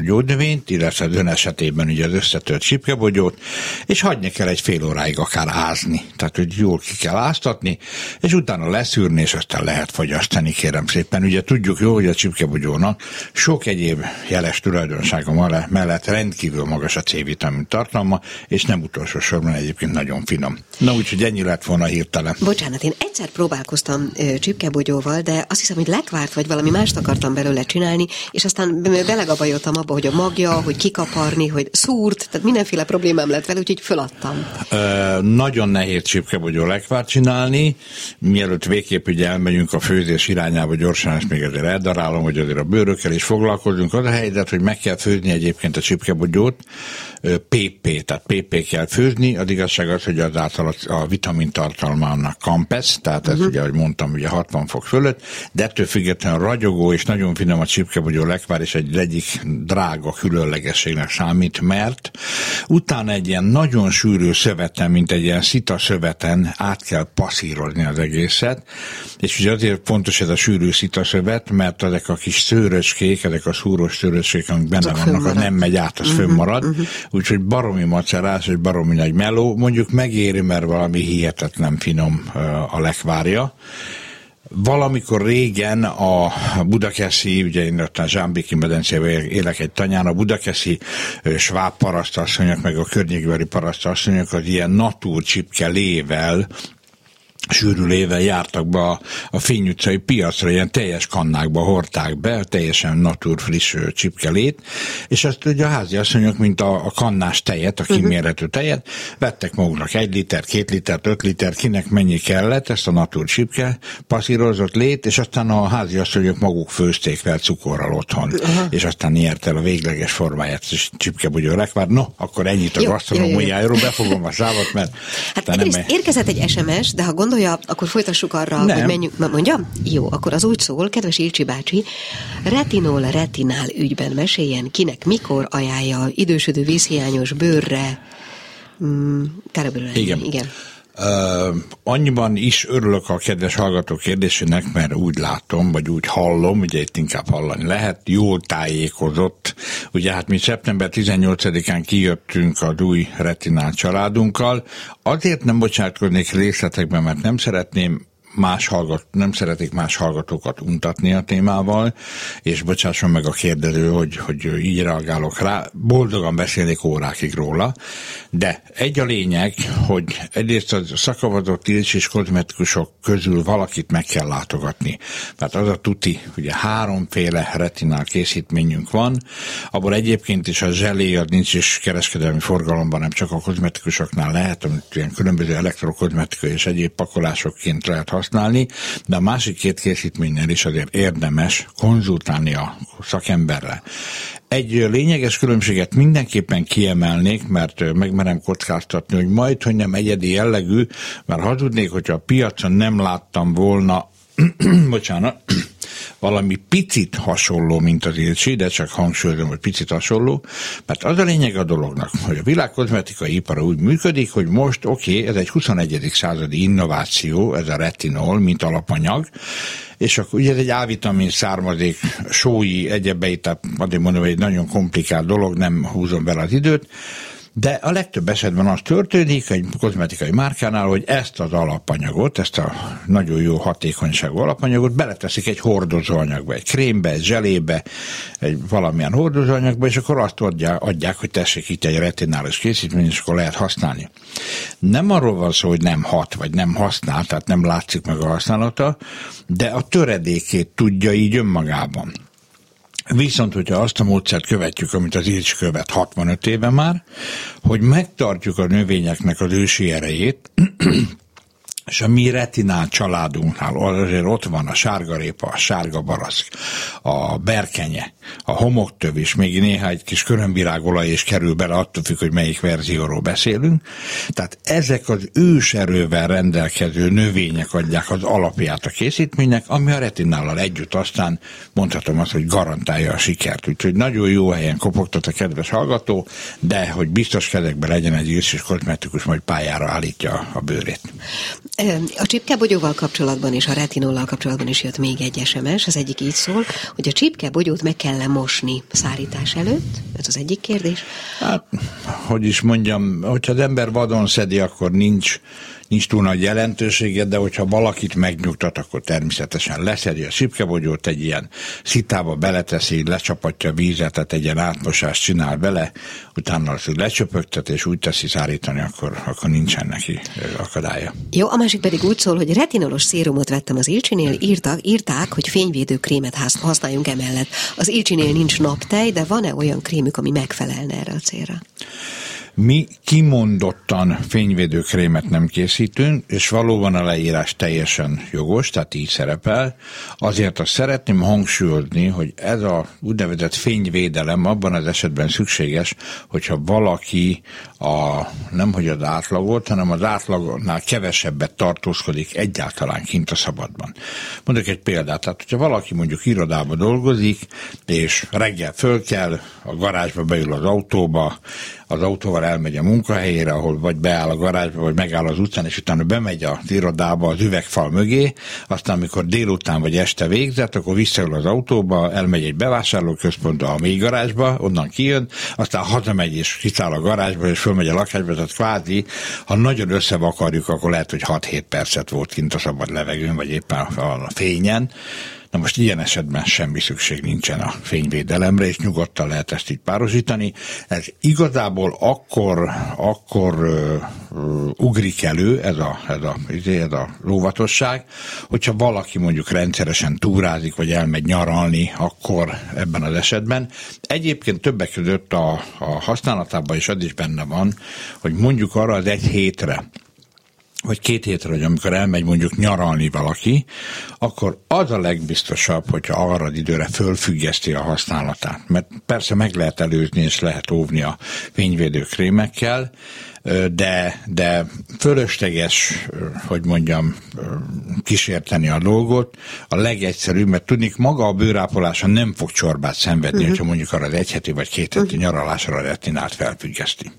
gyógynövényt, illetve az ön esetében ugye az összetört csipkebogyót, és hagyni kell egy fél óráig akár ázni. Tehát, hogy jól ki kell áztatni, és utána leszűrni, és aztán lehet fogyasztani, kérem szépen. Ugye tudjuk jó, hogy a csipkebogyónak sok egyéb jeles tulajdonsága mellett rendkívül magas a C-vitamin tartalma, és nem utolsó sorban egyébként nagyon finom. Na úgyhogy ennyi lett volna hirtelen. Bocsánat, én egyszer próbálkoztam ö, csipkebogyóval, de azt hiszem, hogy lekvárt vagy valami mást akartam belőle csinálni, és aztán belegabajoltam abba, hogy a magja, hogy kikaparni, hogy szúrt, tehát mindenféle problémám lett vele, úgyhogy föladtam. Ö, nagyon nehéz csipkebogyó lekvárt csinálni, mielőtt végképp ugye elmegyünk a főzés irányába gyorsan, ezt még azért eldarálom, hogy azért a bőrökkel is foglalkozunk. Az a helyzet, hogy meg kell főzni egyébként a csipkebogyót, PP, tehát PP kell főzni, az igazság az, hogy az által a vitamin tartalmának kampesz, tehát ez uh-huh. ugye, ahogy mondtam, ugye 60 fok fölött, de ettől függetlenül ragyogó és nagyon finom a csipkebogyó lekvár, és egy egyik drága különlegességnek számít, mert utána egy ilyen nagyon sűrű szöveten, mint egy ilyen szita szöveten át kell passzírozni az egészet, és ugye azért fontos ez a sűrű szita szövet, mert ezek a kis szőröskék, ezek a szúros szőröskék, amik benne Csak vannak, az nem megy át, az uh-huh, fönnmarad, uh-huh. úgyhogy baromi macerás, és baromi nagy meló, mondjuk megéri, mert valami hihetetlen finom a lekvárja. Valamikor régen a Budakeszi, ugye én ott a Zsámbiki medencében élek egy tanyán, a Budakeszi sváb parasztasszonyok, meg a környékbeli parasztasszonyok az ilyen natúrcsipke lével sűrülével jártak be a, a Fény utcai piacra, ilyen teljes kannákba hordták be, teljesen natur friss csipkelét, és ezt ugye a háziasszonyok, mint a, a kannás tejet, a kimérhető tejet, vettek maguknak egy liter, két liter, öt liter, kinek mennyi kellett, ezt a natur csipke passzírozott lét, és aztán a háziasszonyok maguk főzték fel cukorral otthon, Aha. és aztán nyert el a végleges formáját, és csipkebugyó lekvár. No, akkor ennyit a gasztronómiájáról, befogom a szávat, mert... Hát nem érkezett egy SMS, de ha gond gondolja, akkor folytassuk arra, Nem. hogy menjünk. Mondja? Jó, akkor az úgy szól, kedves Ilcsi bácsi, retinol retinál ügyben meséljen, kinek mikor ajánlja idősödő vízhiányos bőrre. Mm, igen. igen. Annyiban is örülök a kedves hallgató kérdésének, mert úgy látom, vagy úgy hallom, ugye itt inkább hallani lehet, jól tájékozott. Ugye hát mi szeptember 18-án kijöttünk az új retinál családunkkal. Azért nem bocsátkoznék részletekben, mert nem szeretném más hallgat, nem szeretik más hallgatókat untatni a témával, és bocsásson meg a kérdező, hogy, hogy így reagálok rá, boldogan beszélnék órákig róla, de egy a lényeg, hogy egyrészt a szakavazott tilcs és kozmetikusok közül valakit meg kell látogatni. Mert az a tuti, ugye háromféle retinál készítményünk van, abból egyébként is a zselé, az nincs is kereskedelmi forgalomban, nem csak a kozmetikusoknál lehet, amit ilyen különböző elektrokozmetikai és egyéb pakolásokként lehet használni, használni, de a másik két készítménynél is azért érdemes konzultálni a szakemberre. Egy lényeges különbséget mindenképpen kiemelnék, mert megmerem kockáztatni, hogy majd, hogy nem egyedi jellegű, mert hazudnék, hogyha a piacon nem láttam volna bocsánat, valami picit hasonló, mint az Ilcsi, de csak hangsúlyozom, hogy picit hasonló, mert az a lényeg a dolognak, hogy a világ kozmetikai ipara úgy működik, hogy most oké, okay, ez egy 21. századi innováció, ez a retinol, mint alapanyag, és akkor ugye ez egy A-vitamin származék, sói, egyebei, tehát azért mondom, hogy egy nagyon komplikált dolog, nem húzom bele az időt, de a legtöbb esetben az történik egy kozmetikai márkánál, hogy ezt az alapanyagot, ezt a nagyon jó hatékonyságú alapanyagot beleteszik egy hordozóanyagba, egy krémbe, egy zselébe, egy valamilyen hordozóanyagba, és akkor azt adják, adják hogy tessék itt egy retinális készítmény, és akkor lehet használni. Nem arról van szó, hogy nem hat, vagy nem használ, tehát nem látszik meg a használata, de a töredékét tudja így önmagában. Viszont, hogyha azt a módszert követjük, amit az Ilcs követ 65 éve már, hogy megtartjuk a növényeknek az ősi erejét, és a mi retinál családunknál azért ott van a sárgarépa, a sárga barack, a berkenye, a homoktöv is, még néha egy kis körömvirágolaj is kerül bele, attól függ, hogy melyik verzióról beszélünk. Tehát ezek az őserővel rendelkező növények adják az alapját a készítménynek, ami a retinállal együtt aztán mondhatom azt, hogy garantálja a sikert. Úgyhogy nagyon jó helyen kopogtat a kedves hallgató, de hogy biztos kezekben legyen egy és kozmetikus, majd pályára állítja a bőrét. A csipkebogyóval kapcsolatban és a retinollal kapcsolatban is jött még egy SMS. Az egyik így szól, hogy a csipkebogyót meg kell mosni szárítás előtt? Ez az egyik kérdés. Hát, hogy is mondjam, hogyha az ember vadon szedi, akkor nincs nincs túl nagy jelentősége, de hogyha valakit megnyugtat, akkor természetesen leszedi a sipkebogyót, egy ilyen szitába beleteszi, lecsapatja vízet, tehát egy ilyen átmosást csinál vele, utána az lecsöpögtet, és úgy teszi szárítani, akkor, akkor nincsen neki akadálya. Jó, a másik pedig úgy szól, hogy retinolos szérumot vettem az Ilcsinél, írtak, írták, hogy fényvédő krémet használjunk emellett. Az Ilcsinél nincs naptej, de van-e olyan krémük, ami megfelelne erre a célra? Mi kimondottan fényvédőkrémet nem készítünk, és valóban a leírás teljesen jogos, tehát így szerepel. Azért azt szeretném hangsúlyozni, hogy ez a úgynevezett fényvédelem abban az esetben szükséges, hogyha valaki a, nem hogy az átlagot, hanem az átlagnál kevesebbet tartózkodik egyáltalán kint a szabadban. Mondok egy példát, tehát hogyha valaki mondjuk irodába dolgozik, és reggel föl kell, a garázsba beül az autóba, az autóval elmegy a munkahelyére, ahol vagy beáll a garázsba, vagy megáll az utcán, és utána bemegy az irodába az üvegfal mögé, aztán amikor délután vagy este végzett, akkor visszaül az autóba, elmegy egy bevásárlóközpontba, a mély garázsba, onnan kijön, aztán hazamegy és kiszáll a garázsba, és fölmegy a lakásba, tehát kvázi, ha nagyon összevakarjuk, akkor lehet, hogy 6-7 percet volt kint a szabad levegőn, vagy éppen a fényen, Na most ilyen esetben semmi szükség nincsen a fényvédelemre, és nyugodtan lehet ezt így párosítani. Ez igazából akkor, akkor uh, uh, ugrik elő ez a, ez, a, ez a lóvatosság, hogyha valaki mondjuk rendszeresen túrázik, vagy elmegy nyaralni, akkor ebben az esetben. Egyébként többek között a, a használatában is az is benne van, hogy mondjuk arra az egy hétre, vagy két hétre, hogy amikor elmegy mondjuk nyaralni valaki, akkor az a legbiztosabb, hogyha arra időre fölfüggeszti a használatát. Mert persze meg lehet előzni és lehet óvni a fényvédő krémekkel, de, de fölösleges, hogy mondjam, kísérteni a dolgot. A legegyszerűbb, mert tudnik, maga a bőrápolása nem fog csorbát szenvedni, uh-huh. hogyha mondjuk arra az egy heti vagy két heti uh-huh. nyaralásra a retinát felfüggeszti.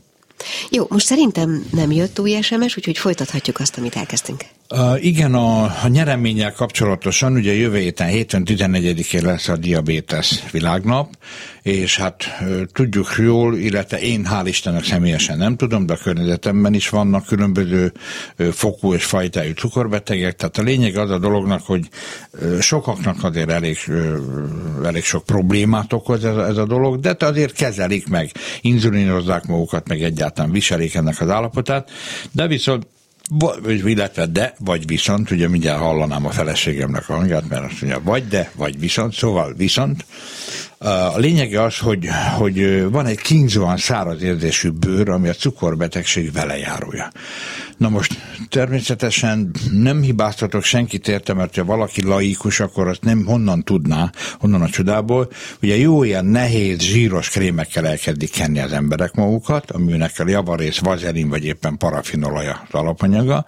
Jó, most szerintem nem jött új SMS, úgyhogy folytathatjuk azt, amit elkezdtünk. Uh, igen, a, a nyereménnyel kapcsolatosan, ugye jövő héten, héten 14-én lesz a diabetes világnap, és hát tudjuk jól, illetve én hál' Istennek személyesen nem tudom, de a környezetemben is vannak különböző fokú és fajtájú cukorbetegek, tehát a lényeg az a dolognak, hogy sokaknak azért elég, elég sok problémát okoz ez, ez a dolog, de azért kezelik meg, inzulinozzák magukat, meg egyáltalán viselik ennek az állapotát, de viszont illetve de, vagy viszont, ugye mindjárt hallanám a feleségemnek a hangját, mert azt mondja, vagy de, vagy viszont, szóval viszont, a lényege az, hogy, hogy van egy kínzóan száraz érzésű bőr, ami a cukorbetegség velejárója. Na most természetesen nem hibáztatok senkit érte, mert ha valaki laikus, akkor azt nem honnan tudná, honnan a csodából. Ugye jó ilyen nehéz, zsíros krémekkel elkezdik kenni az emberek magukat, aminek a javarész, vazelin vagy éppen parafinolaja az alapanyaga,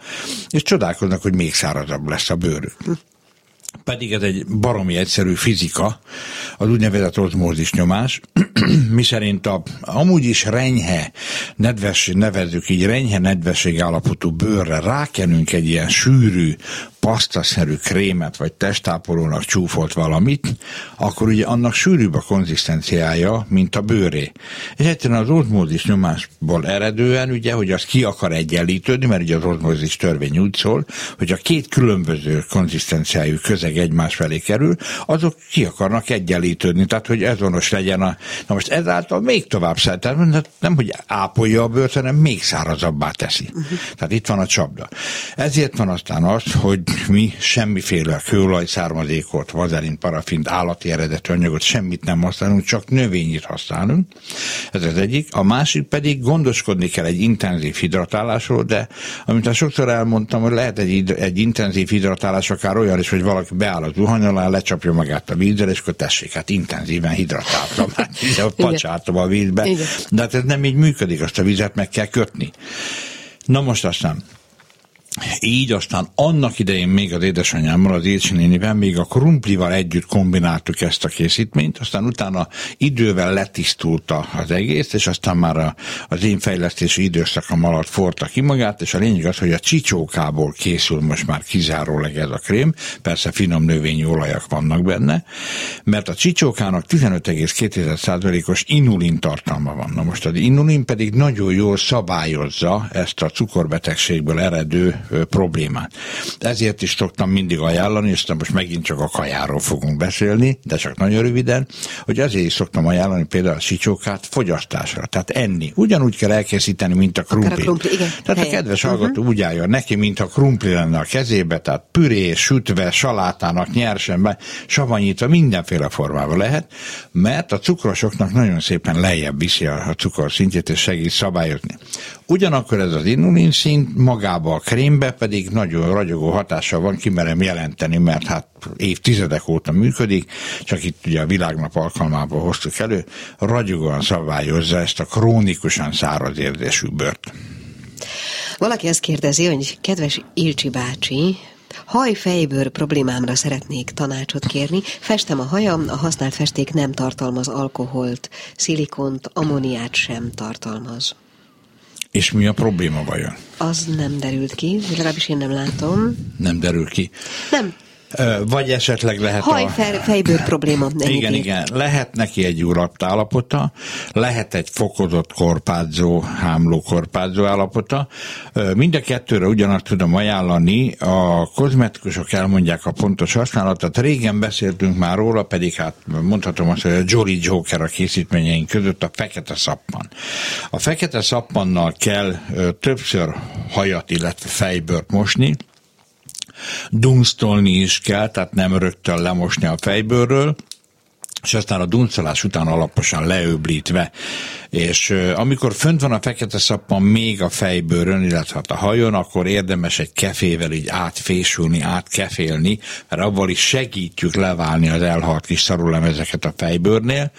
és csodálkoznak, hogy még szárazabb lesz a bőrük pedig ez egy baromi egyszerű fizika, az úgynevezett ozmózis nyomás, mi szerint a amúgy is renyhe, nedves, nevezzük így renyhe nedvesség állapotú bőrre rákenünk egy ilyen sűrű, pasztaszerű krémet, vagy testápolónak csúfolt valamit, akkor ugye annak sűrűbb a konzisztenciája, mint a bőré. És egyszerűen az ozmózis nyomásból eredően, ugye, hogy az ki akar egyenlítődni, mert ugye az ozmózis törvény úgy szól, hogy a két különböző konzisztenciájú közeg egymás felé kerül, azok ki akarnak egyenlítődni, tehát hogy ezonos legyen a... Na most ezáltal még tovább szállt, tehát nem, hogy ápolja a bőrt, hanem még szárazabbá teszi. Uh-huh. Tehát itt van a csapda. Ezért van aztán az, hogy mi semmiféle kőolaj származékot, vazelin, parafint, állati eredetű anyagot, semmit nem használunk, csak növényit használunk. Ez az egyik. A másik pedig gondoskodni kell egy intenzív hidratálásról, de amit sokszor elmondtam, hogy lehet egy, egy intenzív hidratálás akár olyan is, hogy valaki beáll az zuhany alá, lecsapja magát a vízzel, és akkor tessék, hát intenzíven hidratáltam, hát pacsáltam a vízbe. Igen. De hát ez nem így működik, azt a vizet meg kell kötni. Na most aztán így aztán annak idején még az édesanyámmal, az Ilcsi nénivel még a krumplival együtt kombináltuk ezt a készítményt, aztán utána idővel letisztult az egész, és aztán már a, az én fejlesztési időszakam alatt forta ki magát, és a lényeg az, hogy a csicsókából készül most már kizárólag ez a krém, persze finom növényi olajak vannak benne, mert a csicsókának 15,2%-os inulin tartalma van. Na most az inulin pedig nagyon jól szabályozza ezt a cukorbetegségből eredő problémát. Ezért is szoktam mindig ajánlani, és most megint csak a kajáról fogunk beszélni, de csak nagyon röviden, hogy azért is szoktam ajánlani például a sicsókát fogyasztásra, tehát enni. Ugyanúgy kell elkészíteni, mint a krumpli. A krumpli igen, tehát helyen. a kedves uh-huh. hallgató úgy álljon neki, mint a krumpli lenne a kezébe, tehát püré, sütve, salátának nyersen, savanyítva, mindenféle formában lehet, mert a cukrosoknak nagyon szépen lejjebb viszi a cukor szintjét, és segít szabályozni. Ugyanakkor ez az inulin szint magába a krémbe pedig nagyon ragyogó hatással van, kimerem jelenteni, mert hát évtizedek óta működik, csak itt ugye a világnap alkalmából hoztuk elő, ragyogóan szabályozza ezt a krónikusan száraz érzésű bört. Valaki ezt kérdezi, hogy kedves Ilcsi bácsi, hajfejbőr problémámra szeretnék tanácsot kérni. Festem a hajam, a használt festék nem tartalmaz alkoholt, szilikont, ammoniát sem tartalmaz. És mi a probléma vajon? Az nem derült ki, legalábbis én nem látom. Nem derül ki? Nem, vagy esetleg lehet Haj, a... fejbőr probléma. Igen, ér. igen. Lehet neki egy urapt állapota, lehet egy fokozott korpádzó, hámló korpádzó állapota. Mind a kettőre ugyanazt tudom ajánlani. A kozmetikusok elmondják a pontos használatot. Régen beszéltünk már róla, pedig hát mondhatom azt, hogy a Jolly Joker a készítményeink között a fekete szappan. A fekete szappannal kell többször hajat, illetve fejbőrt mosni, dunsztolni is kell, tehát nem rögtön lemosni a fejbőrről, és aztán a duncolás után alaposan leöblítve és amikor fönt van a fekete szappan még a fejbőrön, illetve hát a hajon, akkor érdemes egy kefével így átfésülni, átkefélni, mert abban is segítjük leválni az elhalt kis szarulemezeket a fejbőrnél.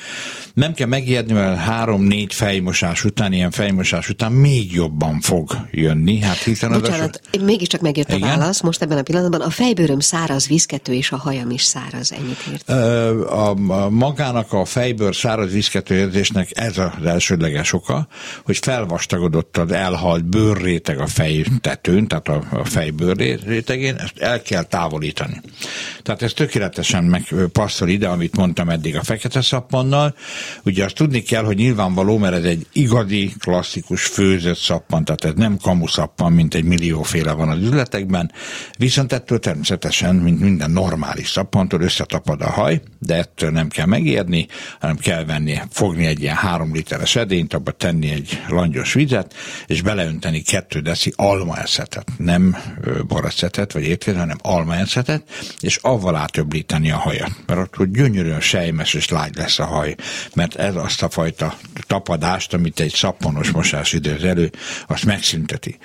Nem kell megijedni, mert három-négy fejmosás után, ilyen fejmosás után még jobban fog jönni. Hát hiszen Bocsánat, az mégiscsak megjött Igen? a válasz most ebben a pillanatban. A fejbőröm száraz, vízkető, és a hajam is száraz, ennyit ért. A, a, magának a fejbőr száraz vízkető érzésnek ez az elsődleges oka, hogy felvastagodott az elhalt bőrréteg a fejtetőn, tehát a, a fejbőr rétegén, ezt el kell távolítani. Tehát ez tökéletesen megpasszol ide, amit mondtam eddig a fekete szappannal. Ugye azt tudni kell, hogy nyilvánvaló, mert ez egy igazi, klasszikus főzött szappan, tehát ez nem kamuszappan, mint egy millióféle van az üzletekben, viszont ettől természetesen, mint minden normális szappantól összetapad a haj, de ettől nem kell megijedni, hanem kell venni, fogni egy ilyen három literes edényt, abba tenni egy langyos vizet, és beleönteni kettő deci almaeszetet, nem boraszetet vagy étkezet, hanem almaeszetet, és avval átöblíteni a hajat. Mert akkor gyönyörűen sejmes és lágy lesz a haj, mert ez azt a fajta tapadást, amit egy szappanos mosás időz elő, azt megszünteti.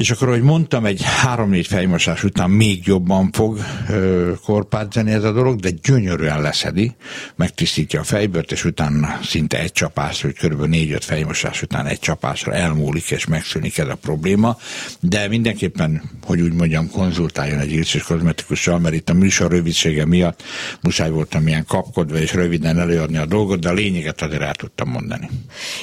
És akkor, ahogy mondtam, egy három-négy fejmosás után még jobban fog ö, korpázzani ez a dolog, de gyönyörűen leszedi, megtisztítja a fejbört, és utána szinte egy csapás, hogy kb. négy-öt fejmosás után egy csapásra elmúlik, és megszűnik ez a probléma. De mindenképpen, hogy úgy mondjam, konzultáljon egy ilcsis kozmetikussal, mert itt a műsor rövidsége miatt muszáj voltam ilyen kapkodva és röviden előadni a dolgot, de a lényeget azért el tudtam mondani.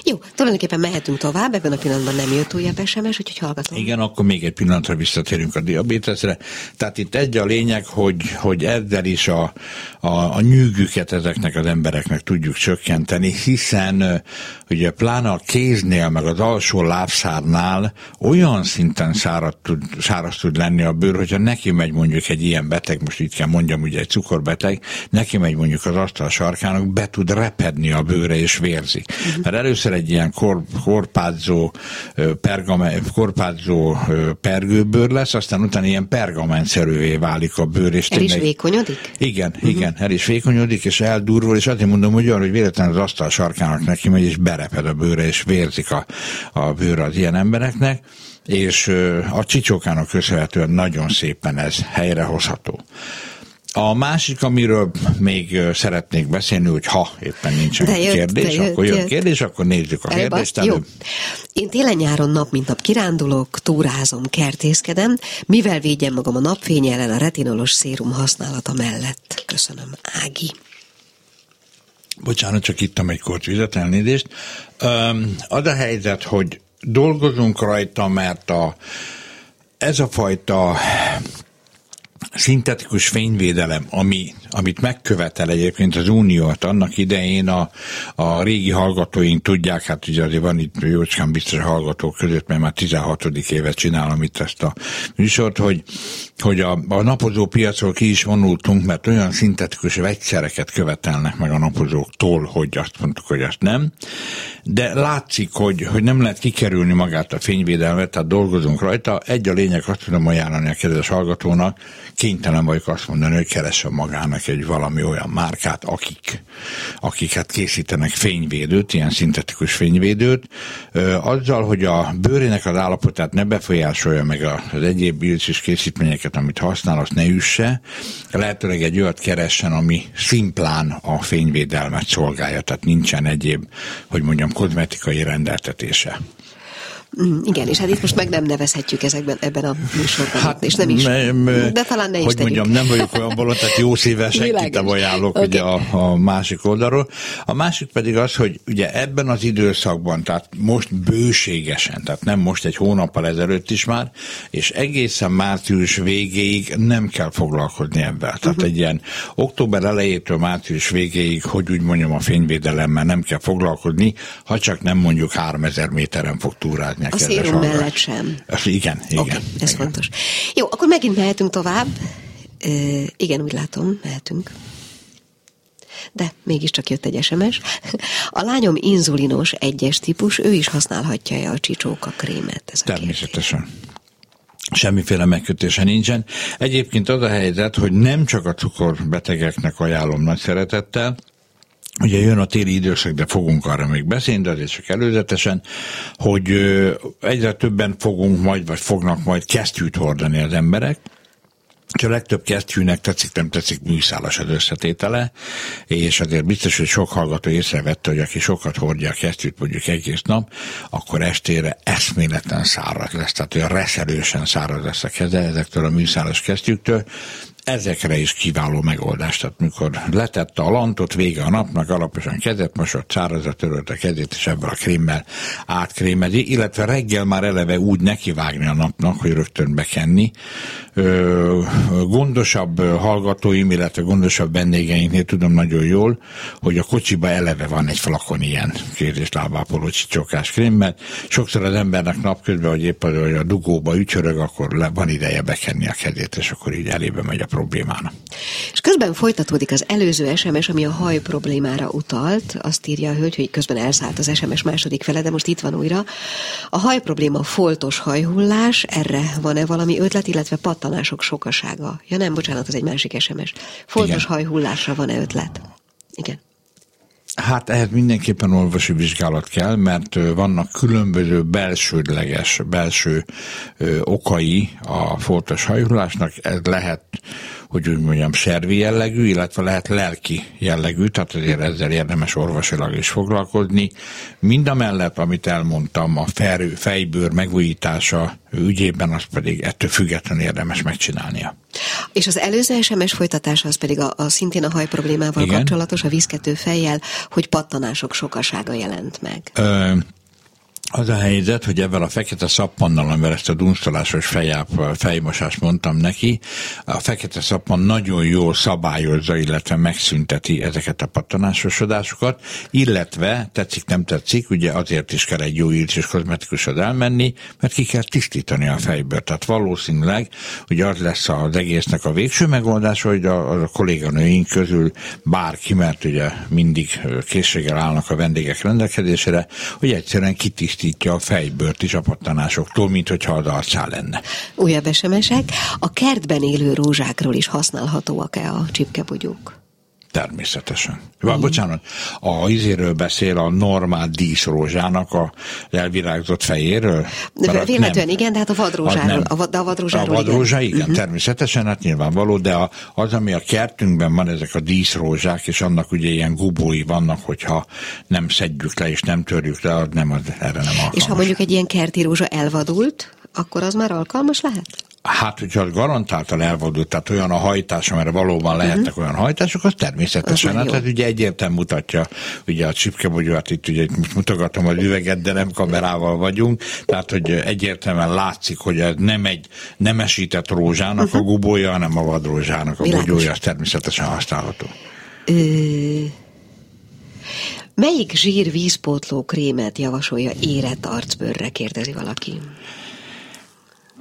Jó, tulajdonképpen mehetünk tovább, ebben a pillanatban nem jött újabb SMS, úgyhogy hallgatom. Igen, akkor még egy pillanatra visszatérünk a diabéteszre. Tehát itt egy a lényeg, hogy, hogy ezzel is a, a, a nyűgüket ezeknek az embereknek tudjuk csökkenteni, hiszen ugye pláne a kéznél, meg az alsó lábszárnál olyan szinten száraz tud, száraz tud lenni a bőr, hogyha neki megy mondjuk egy ilyen beteg, most itt kell mondjam, ugye egy cukorbeteg, neki megy mondjuk az asztal sarkának, be tud repedni a bőre és vérzik. Uh-huh. Mert először egy ilyen kor, korpázzó, pergame, korpázzó pergőbőr lesz, aztán utána ilyen pergamenszerűvé válik a bőr. És el is vékonyodik? Igen, uh-huh. igen, el is vékonyodik, és eldurvul, és azért mondom, hogy olyan, hogy véletlenül az asztal sarkának neki megy, és bereped a bőre, és vérzik a, a bőr az ilyen embereknek, és a csicsókának köszönhetően nagyon szépen ez helyrehozható. A másik, amiről még szeretnék beszélni, hogy ha éppen nincsen De jött, kérdés, de jött, akkor jön jött. kérdés, akkor nézzük a Elba? kérdést Jó. Én télen-nyáron nap mint nap kirándulok, túrázom, kertészkedem, mivel védjem magam a napfény ellen a retinolos szérum használata mellett. Köszönöm, Ági. Bocsánat, csak ittam egy kort vizet, elnézést. Öm, az a helyzet, hogy dolgozunk rajta, mert a, ez a fajta szintetikus fényvédelem, ami, amit megkövetel egyébként az Unió, hát annak idején a, a régi hallgatóink tudják, hát ugye azért van itt jócskán biztos hallgatók között, mert már 16. évet csinálom itt ezt a műsort, hogy, hogy a, a napozó piacról ki is vonultunk, mert olyan szintetikus vegyszereket követelnek meg a napozóktól, hogy azt mondtuk, hogy azt nem. De látszik, hogy, hogy nem lehet kikerülni magát a fényvédelmet, tehát dolgozunk rajta. Egy a lényeg, azt tudom ajánlani a kedves hallgatónak, kénytelen vagyok azt mondani, hogy keressen magának egy valami olyan márkát, akik, akiket készítenek fényvédőt, ilyen szintetikus fényvédőt, azzal, hogy a bőrének az állapotát ne befolyásolja meg az egyéb bilcis készítményeket, amit használ, azt ne üsse, lehetőleg egy olyat keressen, ami szimplán a fényvédelmet szolgálja, tehát nincsen egyéb, hogy mondjam, kozmetikai rendeltetése. Mm, igen, és hát itt most meg nem nevezhetjük ezekben ebben a műsorban, hát, és nem is. m- m- de talán ne is Hogy tegyük. mondjam, nem vagyok olyan bolond, tehát jó nem Világos. ajánlok Oké. ugye a, a másik oldalról. A másik pedig az, hogy ugye ebben az időszakban, tehát most bőségesen, tehát nem most egy hónappal ezelőtt is már, és egészen március végéig nem kell foglalkozni ebben. Tehát uh-huh. egy ilyen október elejétől március végéig, hogy úgy mondjam, a fényvédelemmel nem kell foglalkozni, ha csak nem mondjuk 3000 méteren fog túrázni a A szérum mellett sem. Igen, igen. Oké, ez igen. fontos. Jó, akkor megint mehetünk tovább. Ö, igen, úgy látom, mehetünk. De mégiscsak jött egy SMS. A lányom inzulinos egyes típus, ő is használhatja-e a csicsóka krémet? Ez a kérdés. Természetesen. Semmiféle megkötése nincsen. Egyébként az a helyzet, hogy nem csak a cukorbetegeknek ajánlom nagy szeretettel, Ugye jön a téli időszak, de fogunk arra még beszélni, de azért csak előzetesen, hogy egyre többen fogunk majd, vagy fognak majd kesztyűt hordani az emberek, és a legtöbb kesztyűnek tetszik, nem tetszik műszálas az összetétele, és azért biztos, hogy sok hallgató észrevette, hogy aki sokat hordja a kesztyűt mondjuk egész nap, akkor estére eszméletlen száraz lesz, tehát olyan reszelősen száraz lesz a keze ezektől a műszálas kesztyűktől, ezekre is kiváló megoldás. Tehát mikor letette a lantot, vége a napnak, alaposan kezet mosott, szárazra törölt a kezét, és ebből a krémmel átkrémezi, illetve reggel már eleve úgy nekivágni a napnak, hogy rögtön bekenni. Gondosabb hallgatóim, illetve gondosabb vendégeinknél tudom nagyon jól, hogy a kocsiba eleve van egy flakon ilyen kérdés lábápoló csicsokás krémmel. Sokszor az embernek napközben, hogy épp az, hogy a dugóba ücsörög, akkor le, van ideje bekenni a kezét, és akkor így elébe megy a problémának. És közben folytatódik az előző SMS, ami a haj problémára utalt. Azt írja a hölgy, hogy közben elszállt az SMS második fele, de most itt van újra. A haj probléma foltos hajhullás, erre van-e valami ötlet, illetve pattanások sokasága? Ja nem, bocsánat, az egy másik SMS. Foltos Igen. hajhullásra van-e ötlet? Igen. Hát ehhez mindenképpen orvosi vizsgálat kell, mert vannak különböző belsődleges, belső ö, okai a foltos hajhullásnak. Ez lehet, hogy úgy mondjam, szervi jellegű, illetve lehet lelki jellegű, tehát azért ezzel érdemes orvosilag is foglalkozni. Mind a mellett, amit elmondtam, a ferő, fejbőr megújítása ügyében, az pedig ettől függetlenül érdemes megcsinálnia. És az előző SMS folytatása az pedig a, a szintén a haj problémával Igen. kapcsolatos, a vízkető fejjel, hogy pattanások sokasága jelent meg. Ö, az a helyzet, hogy ebben a fekete szappannal, amivel ezt a dunsztolásos fejáp, fejmosást mondtam neki, a fekete szappan nagyon jól szabályozza, illetve megszünteti ezeket a pattanásosodásokat, illetve, tetszik, nem tetszik, ugye azért is kell egy jó és kozmetikusod elmenni, mert ki kell tisztítani a fejből. Tehát valószínűleg, hogy az lesz az egésznek a végső megoldása, hogy a, a kolléganőink közül bárki, mert ugye mindig készséggel állnak a vendégek rendelkezésére, hogy egyszerűen kitisztítja a fejbőrt is a pattanásoktól, mint hogyha az arcá lenne. Újabb SMS-ek. A kertben élő rózsákról is használhatóak-e a csipkebogyók? Természetesen. Mm. Bocsánat, a izéről beszél a normál díszrózsának a elvirágzott fejéről? Véletlenül igen, de hát a vadrózsáról. A, de a vadrózsáról a vadrózsa, igen, igen uh-huh. természetesen, hát nyilvánvaló, de a, az, ami a kertünkben van, ezek a díszrózsák, és annak ugye ilyen gubói vannak, hogyha nem szedjük le és nem törjük le, nem, az, erre nem alkalmas. És ha mondjuk egy ilyen kerti rózsa elvadult, akkor az már alkalmas lehet? Hát, hogyha garantáltan elvadult, tehát olyan a hajtás, amire valóban lehetnek uh-huh. olyan hajtások, az természetesen, az hát, hát ugye egyértelmű mutatja, ugye a csipkebogyóát itt ugye most mutogatom az üveget, de nem kamerával vagyunk, tehát, hogy egyértelműen látszik, hogy ez nem egy nemesített rózsának uh-huh. a mhm. gubója, hanem a vadrózsának a Világos. bogyója, az természetesen használható. Ö... Melyik zsír vízpótló krémet javasolja érett arcbőrre, kérdezi valaki.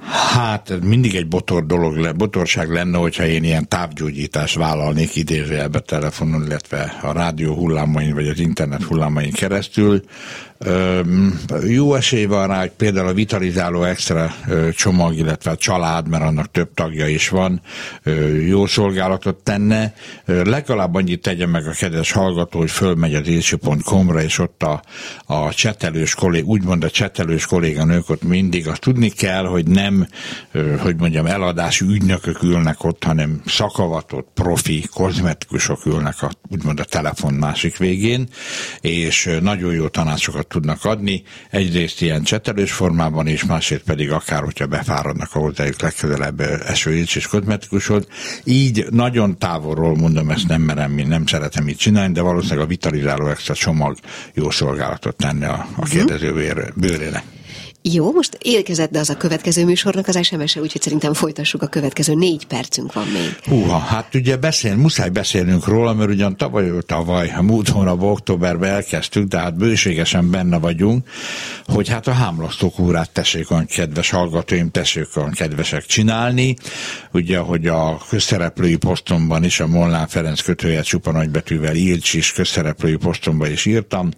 Hát mindig egy botor dolog, le, botorság lenne, hogyha én ilyen távgyógyítást vállalnék idézőjelbe telefonon, illetve a rádió hullámain, vagy az internet hullámain keresztül. Jó esély van rá, hogy például a vitalizáló extra csomag, illetve a család, mert annak több tagja is van, jó szolgálatot tenne. Legalább annyit tegye meg a kedves hallgató, hogy fölmegy az élsi.com-ra, és ott a, a csetelős kollég, úgymond a csetelős kolléganők ott mindig, azt tudni kell, hogy nem, hogy mondjam, eladási ügynökök ülnek ott, hanem szakavatott, profi, kozmetikusok ülnek a, úgymond a telefon másik végén, és nagyon jó tanácsokat tudnak adni, egyrészt ilyen csetelős formában, és másrészt pedig akár, hogyha befáradnak a hozzájuk legközelebb esőíts és kozmetikusod. Így nagyon távolról mondom, ezt nem merem, nem szeretem így csinálni, de valószínűleg a vitalizáló extra csomag jó szolgálatot tenne a, a kérdező bőrének. Jó, most érkezett be az a következő műsornak az SMS-e, úgyhogy szerintem folytassuk a következő négy percünk van még. Húha, hát ugye beszél, muszáj beszélnünk róla, mert ugyan tavaly, tavaly, múlt hónap októberben elkezdtük, de hát bőségesen benne vagyunk, hogy hát a hámlasztókúrát tessék olyan kedves hallgatóim, tessék olyan kedvesek csinálni. Ugye, hogy a közszereplői posztomban is, a Molnár Ferenc kötője csupa nagybetűvel Ilcs is közszereplői posztomban is írtam,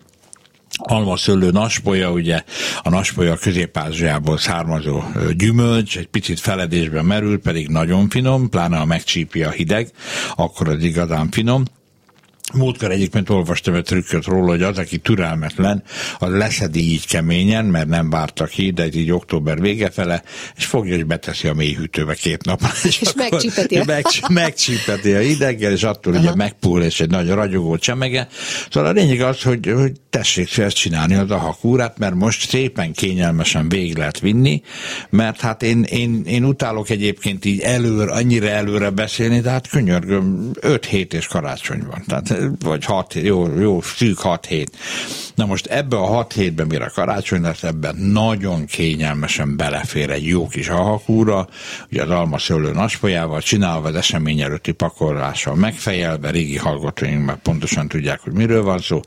almaszöllő naspolya, ugye a naspolya közép származó gyümölcs, egy picit feledésben merül, pedig nagyon finom, pláne ha megcsípi a hideg, akkor az igazán finom. Múltkor egyébként olvastam egy trükköt róla, hogy az, aki türelmetlen, az leszedi így keményen, mert nem vártak ki, de így október vége fele, és fogja, hogy beteszi a mélyhűtőbe két nap. És, és megcsípeti. A... Meg, megcsípeti a hideggel, és attól Aha. ugye megpull, és egy nagy ragyogó csemege. Szóval a lényeg az, hogy, hogy tessék ezt csinálni az ahakúrát, mert most szépen kényelmesen végig lehet vinni, mert hát én, én, én utálok egyébként így előre, annyira előre beszélni, de hát könyörgöm, 5 hét és karácsony van. Tehát vagy 6 jó, jó, szűk 6 hét. Na most ebbe a 6 hétben, mire karácsony lesz, ebben nagyon kényelmesen belefér egy jó kis ahakúra, ugye az alma szőlő naspolyával, csinálva az esemény előtti pakolással megfejelve, régi hallgatóink már pontosan tudják, hogy miről van szó.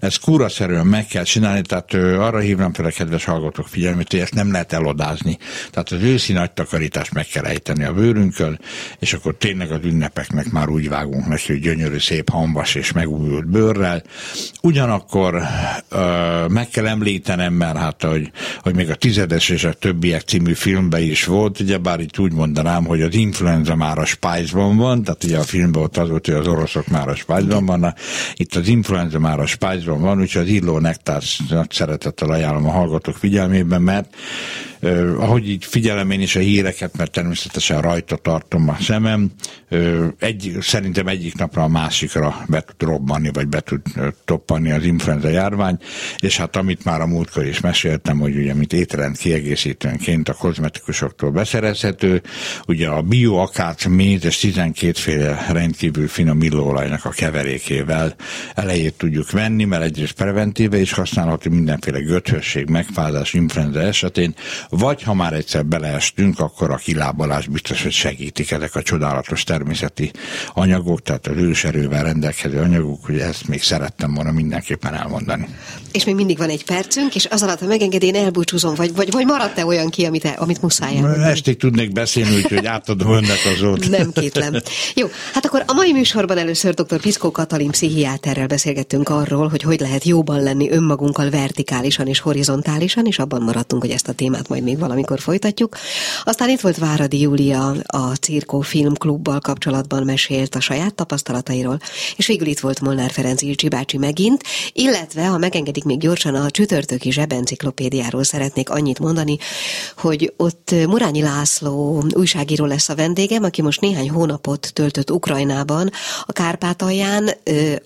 Ez kúraszerűen meg kell csinálni, tehát arra hívnám fel a kedves hallgatók figyelmét, hogy ezt nem lehet elodázni. Tehát az őszi nagy takarítást meg kell ejteni a bőrünkön, és akkor tényleg az ünnepeknek már úgy vágunk neki, hogy gyönyörű, szép, hambas és megújult bőrrel. Ugyanakkor ö, meg kell említenem, mert hát, hogy, hogy még a tizedes és a többiek című filmben is volt, ugye bár itt úgy mondanám, hogy az influenza már a Spice-ban van, tehát ugye a filmben ott az volt, hogy az oroszok már a Spice-ban vannak, itt az influenza már a Spice-ban van, úgyhogy az illó nektár nagy szeretettel ajánlom a hallgatók figyelmében, mert Uh, ahogy így figyelem én is a híreket, mert természetesen rajta tartom a szemem, uh, egy, szerintem egyik napra a másikra be tud robbanni, vagy be tud toppanni az influenza járvány, és hát amit már a múltkor is meséltem, hogy ugye mint étrend kiegészítőnként a kozmetikusoktól beszerezhető, ugye a bioakác méz és 12 féle rendkívül finom illóolajnak a keverékével elejét tudjuk venni, mert egyrészt preventíve is használható mindenféle göthösség, megfázás, influenza esetén, vagy ha már egyszer beleestünk, akkor a kilábalás biztos, hogy segítik ezek a csodálatos természeti anyagok, tehát az őserővel rendelkező anyaguk, hogy ezt még szerettem volna mindenképpen elmondani. És még mindig van egy percünk, és az alatt, ha megengedi, én elbúcsúzom, vagy, vagy, vagy maradt-e olyan ki, amit, amit muszáj elmondani? Estig tudnék beszélni, úgyhogy átadom önnek az ott. Nem kétlem. Jó, hát akkor a mai műsorban először dr. Piszkó Katalin pszichiáterrel beszélgettünk arról, hogy hogy lehet jóban lenni önmagunkkal vertikálisan és horizontálisan, és abban maradtunk, hogy ezt a témát majd még valamikor folytatjuk. Aztán itt volt Váradi Júlia a Cirkó Filmklubbal kapcsolatban mesélt a saját tapasztalatairól, és végül itt volt Molnár Ferenc Ilcsi bácsi megint, illetve, ha megengedik még gyorsan, a csütörtöki zsebenciklopédiáról szeretnék annyit mondani, hogy ott Murányi László újságíró lesz a vendégem, aki most néhány hónapot töltött Ukrajnában, a Kárpátalján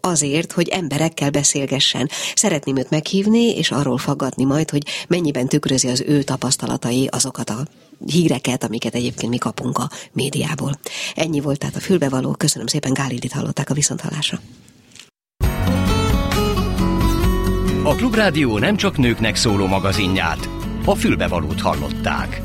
azért, hogy emberekkel beszélgessen. Szeretném őt meghívni, és arról faggatni majd, hogy mennyiben tükrözi az ő tapasztalatai azokat a híreket, amiket egyébként mi kapunk a médiából. Ennyi volt tehát a fülbevaló. Köszönöm szépen, Gálidit hallották a viszonthallásra. A Klubrádió nem csak nőknek szóló magazinját, a fülbevalót hallották.